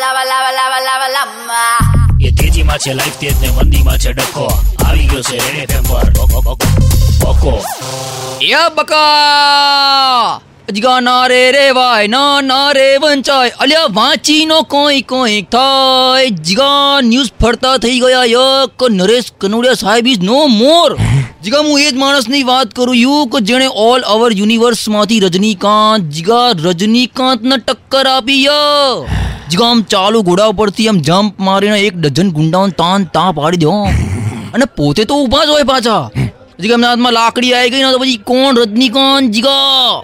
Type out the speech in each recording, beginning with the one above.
Lava, લાવા લાવા લાવા lava. એ તેજીમાં છે લાઈફ તેજ ને મંદીમાં છે ડખો. આવી ગયો છે રેડ એફએમ પર. બકો બકો બકો યા બકા! અજગા ના રે રેવાય ના ના રે વંચાય. અલ્યા વાંચી નો કોઈ કોઈ થાય. જીગા ન્યૂઝ ફરતા થઈ ગયા યક નરેશ કનોડિયા સાહેબ ઇઝ નો મોર જીગા હું એ જ માણસની વાત કરું યુ કે જેણે ઓલ અવર યુનિવર્સમાંથી રજનીકાંત જીગા રજનીકાંતને ટક્કર આપી ય. જીગા આમ ચાલુ ઘોડા ઉપરથી આમ જમ્પ મારીને એક ડઝન ગુંડાઓને તાન તા પાડી દો. અને પોતે તો ઊભા જ હોય પાછા. એમના હાથમાં લાકડી આવી ગઈ ને તો પછી કોણ રજનીકાંત જીગા?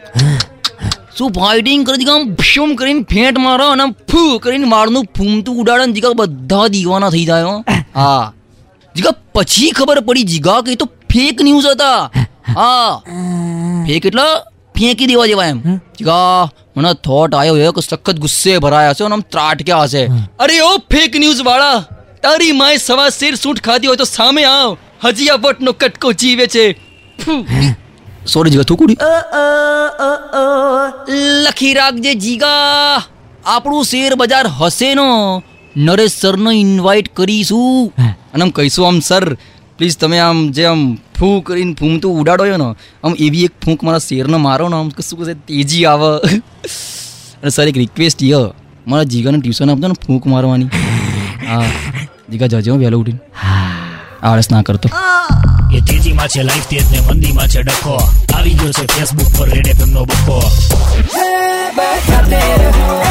શું ફાઇટિંગ કરી જીગા? આમ ભૂમ કરીને ફેંટ મારો અને આમ ફૂ કરીને મારનું ફૂમતું ઉડાડે ને જીગા બધા દીવાના થઈ જાય હા. જીગા પછી ખબર પડી જીગા કે તો ફેક ન્યૂઝ હતા. હા. ફેક એટલે ફેંકી દેવા જેવા એમ. જીગા મને થોટ આવ્યો એક સખત ગુસ્સે ભરાયા છે અને આમ ત્રાટક્યા હશે. અરે ઓ ફેક ન્યૂઝ વાળા તારી માએ સવા શેર સૂટ ખાધી હોય તો સામે આવ. હજી આ વટનો કટકો જીવે છે. સોરી જીગા થૂકુડી લખી રાખજે જીગા. આપણું શેર બજાર હશે નો. નરેશ સરને ઇન્વાઇટ કરીશું. અને આમ કહીશું આમ સર પ્લીઝ તમે આમ જે આમ ફૂ કરીને ફૂમતું ઉડાડો છો ને. આમ એવી એક ફૂંક મારા શેરને મારો ને આમ શું કહે તેજી આવે. અને સર એક રિક્વેસ્ટ ય. મારા જીગાને ટ્યુશન આપજો ને ફૂંક મારવાની. હા. જીગા જજો વહેલો ઉઠીને. આળસ ના કરતો. એ તેજીમાં છે લાઈફ તેજ ને મંદીમાં છે ડખો. આવી ગયો છે ફેસબુક પર રેડ એફએમ નો બકો 3.5 Red FM